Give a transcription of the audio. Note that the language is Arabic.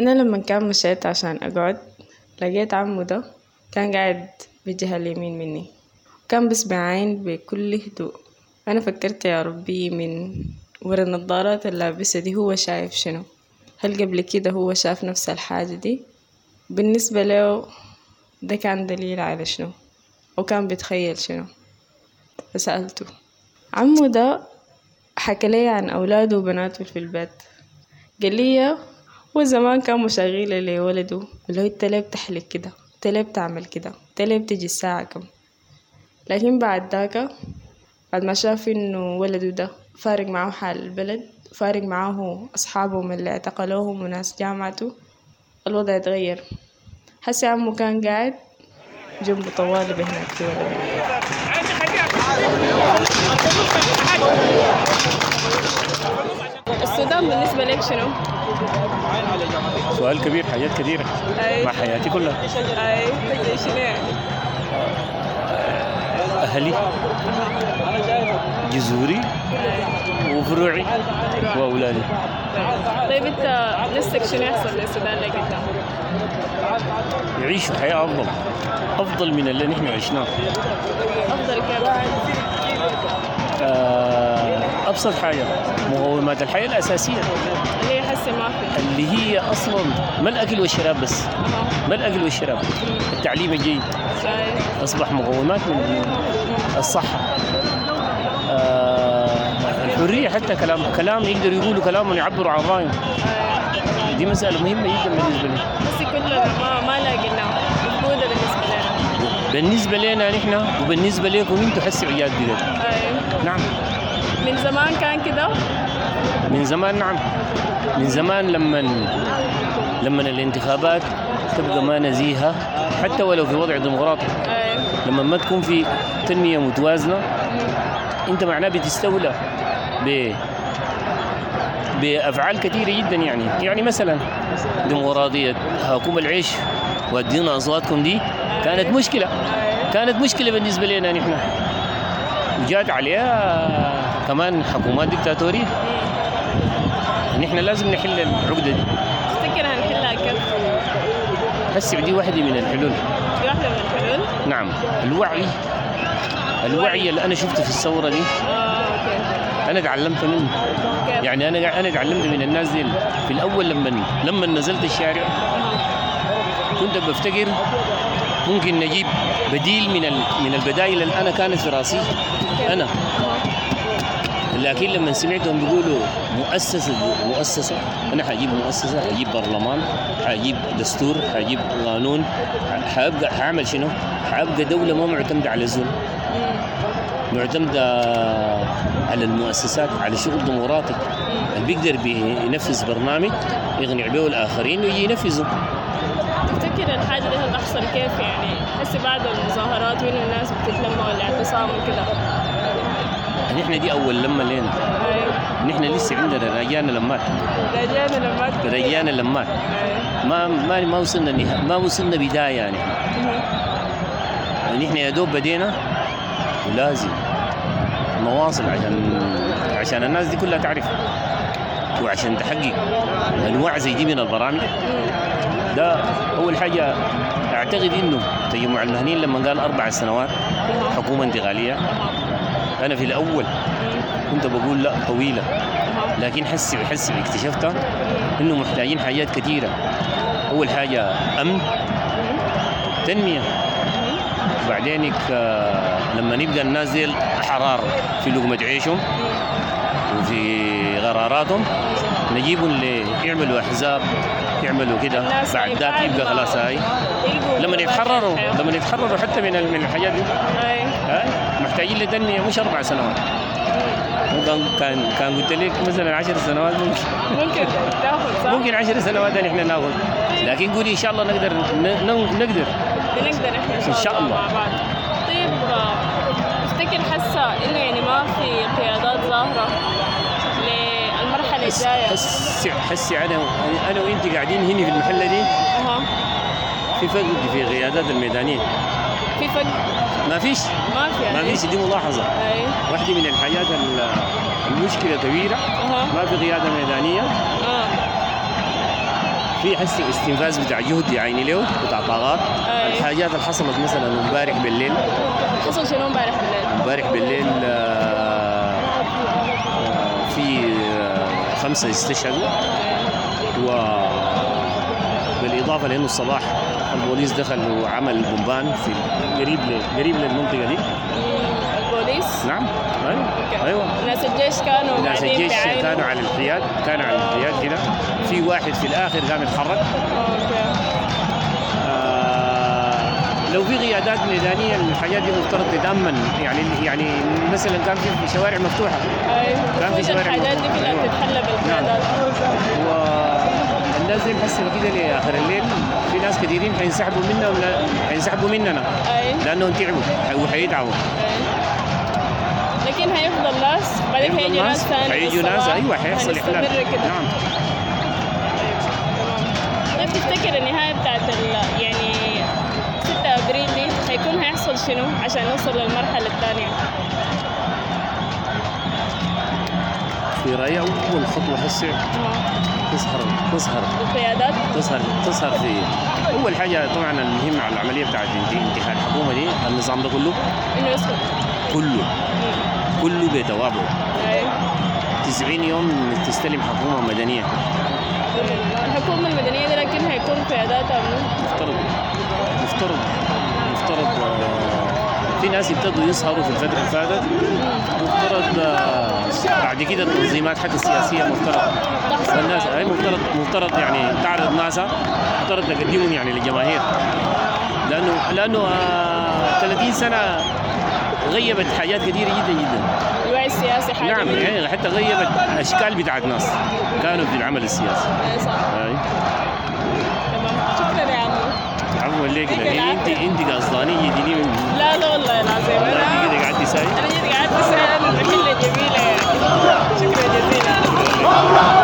أنا لما كان مشيت عشان أقعد لقيت عمو ده كان قاعد بالجهة اليمين مني. كان بيسمع عين بكل هدوء. أنا فكرت يا ربي من ورا النضارات اللابسها دي هو شايف شنو. هل قبل كده هو شاف نفس الحاجة دي؟ بالنسبة له ده كان دليل على شنو؟ أو كان بيتخيل شنو؟ فسألته. عمو ده حكى لي عن أولاده وبناته في البيت. قال لي هو زمان كان مشغلة لولده اللي هو انت ليه بتحلق كده؟ انت ليه بتعمل كده؟ انت ليه بتجي الساعة كم؟ لكن بعد داك بعد ما شاف انه ولده ده فارق معاه حال البلد فارق معاه أصحابهم اللي اعتقلوهم وناس جامعته الوضع اتغير. حسي عمو كان قاعد جنبه طوالي بهناك في السودان بالنسبة لك شنو؟ سؤال كبير حاجات كثيرة مع حياتي كلها. أي؟ أهلي. جذوري. وفروعي. وأولادي. طيب أنت نفسك شنو يحصل للسودان اللي قدام؟ يعيشوا حياة أفضل. أفضل من اللي نحن عشناه. أفضل كيف؟ آه، أبسط حاجة مقومات الحياة الأساسية. اللي هي حسي ما في اللي هي أصلا ما الأكل والشراب بس أها. ما الأكل والشراب. التعليم الجيد. أي. أصبح مقومات من الصحة. آه، الحرية حتى كلام كلام يقدروا يقولوا كلام يعبروا عن رأيهم أي. دي مسألة مهمة جدا بالنسبة لي. حسي كلنا ما ما لاقيناها مفقودة بالنسبة لنا. بالنسبة لنا نحن وبالنسبة لكم أنتوا حسوا عياد أي. نعم. من زمان كان كده؟ من زمان نعم. من زمان لما لما الانتخابات تبقى ما نزيهة حتى ولو في وضع ديمقراطي. أي. لما ما تكون في تنمية متوازنة أنت معناه بتستولى ب بأفعال كثيرة جدا يعني. يعني مثلا ديمقراطية هاكم العيش وادينا اصواتكم دي كانت مشكلة. كانت مشكلة بالنسبة لنا نحن. وجات عليها كمان حكومات ديكتاتوريه نحن لازم نحل العقده دي. تفتكر هنحلها كيف؟ هسه دي واحدة من الحلول. دي واحدة من الحلول؟ نعم. الوعي. الوعي اللي أنا شفته في الثورة دي. أوكي. أنا تعلمت منه؟ يعني أنا أنا تعلمت من الناس دي في الأول لما لما نزلت الشارع كنت بفتكر ممكن نجيب بديل من من البدائل اللي أنا كانت في رأسي. أنا. لكن لما سمعتهم بيقولوا مؤسسة مؤسسة أنا حجيب مؤسسة حجيب برلمان حجيب دستور حجيب قانون. حابقى حأعمل شنو؟ حأبقى دولة ما معتمدة على الزول معتمدة على المؤسسات على شغل ديمقراطي. اللي بيقدر بينفذ برنامج يقنع به الآخرين ويجي ينفذه تفتكر الحاجة دي هتحصل كيف يعني؟ حسي بعد المظاهرات وين الناس بتتلم والاعتصام وكده. نحن دي أول لما لنا أي. نحن لسه عندنا رجعنا لمات. رجعنا لما رجعنا لمات. ما ما ما وصلنا نها... ما وصلنا بداية يعني. نحن يا دوب بدينا. ولازم. نواصل عشان عشان الناس دي كلها تعرف وعشان تحقق أنواع زي دي من البرامج. ده أول حاجة أعتقد إنه تجمع المهنيين لما قال أربع سنوات حكومة انتقالية. أنا في الأول كنت بقول لا طويلة. لكن حسي بحسي اكتشفتها إنه محتاجين حاجات كثيره أول حاجة أمن تنمية. وبعدين آه، لما نبقى الناس دي احرار في لقمة عيشهم وفي قراراتهم. نجيبهم اللي يعملوا أحزاب يعملوا كده. بعد ذاك يبقى خلاص هاي. لما يتحرروا. لما يتحرروا حتى من من الحاجات دي. أي. ها؟ محتاجين لتنميه مش أربع سنوات. كان كان كان قلت لك مثلا 10 سنوات ممكن. ممكن تاخذ صح؟ ممكن 10 سنوات نحن ناخذ. لكن قولي إن شاء الله نقدر نقدر. بنقدر إحنا إن شاء, الله. مع بعض. طيب آه، تفتكر حاسة إنه يعني ما في قيادات ظاهرة حس حس حسي أنا أنا وانت قاعدين هنا في المحلة دي. أها. في فرق في القيادات الميدانية. في فرق. ما فيش. ما في ما يعني فيش دي ملاحظة. أي. واحدة من الحاجات ال- المشكلة كبيرة. أها. ما في قياده ميدانية. آه. في حسي استنفاذ بتاع جهد يا عيني له بتاع طاقات. أي. الحاجات اللي حصلت مثلا امبارح بالليل. حصل شنو امبارح بالليل؟ امبارح بالليل خمسة استشهدوا و بالإضافة لأنه الصباح البوليس دخل وعمل بمبان في قريب قريب للمنطقة دي. البوليس؟ نعم. okay. أيوة. ناس الجيش كانوا ناس الجيش. كانوا على الحياد كانوا على الحياد كده. في واحد في الآخر قام يتحرك. okay. لو في قيادات ميدانية الحاجات دي مفترض تتأمن. يعني يعني مثلا كان في شوارع مفتوحة. اي كان في شوارع الحاجات دي كلها أيوة. بتتحلى بالقيادات والناس دي كده لاخر الليل في ناس كثيرين حينسحبوا منا ولا حينسحبوا مننا. اي لأنهم تعبوا. وحيتعبوا أي. لكن هيفضل ناس بعدين هيجي ناس ثاني حيجوا ناس. أيوه حيحصل إحلال. نعم. شنو عشان نوصل للمرحلة الثانية؟ في رأيي أول خطوة هسه تظهر تظهر. القيادات؟ تظهر تظهر في أول حاجة طبعا المهم على العملية بتاعت انت- انتهاء الحكومة دي النظام ده كله. إنه يسكت. كله. مم. كله بتوابعه أي. 90 يوم إنك تستلم حكومة مدنية. الحكومة المدنية دي لكن هيكون قياداتها؟ مفترض. مفترض. آه، في ناس يبتدوا يظهروا في الفترة اللي فاتت. مفترض آه، بعد كده التنظيمات حتى السياسية مفترض تحصل الناس بعد. أي مفترض مفترض يعني تعرض ناسها مفترض تقدمهم يعني للجماهير. لأنه لأنه آه 30 سنة غيبت حاجات كثيرة جدا جدا. الوعي السياسي حاجة نعم. يعني حتى غيبت أشكال بتاعت ناس كانوا في العمل السياسي. أي صح. رجلك هي انت إنت قصدانيه دي ليه لا لا والله العظيم أنا رجلك قعدتي سايق أنا رجلي قعدت سايق كلها جميلة. يعني شكرا جزيلا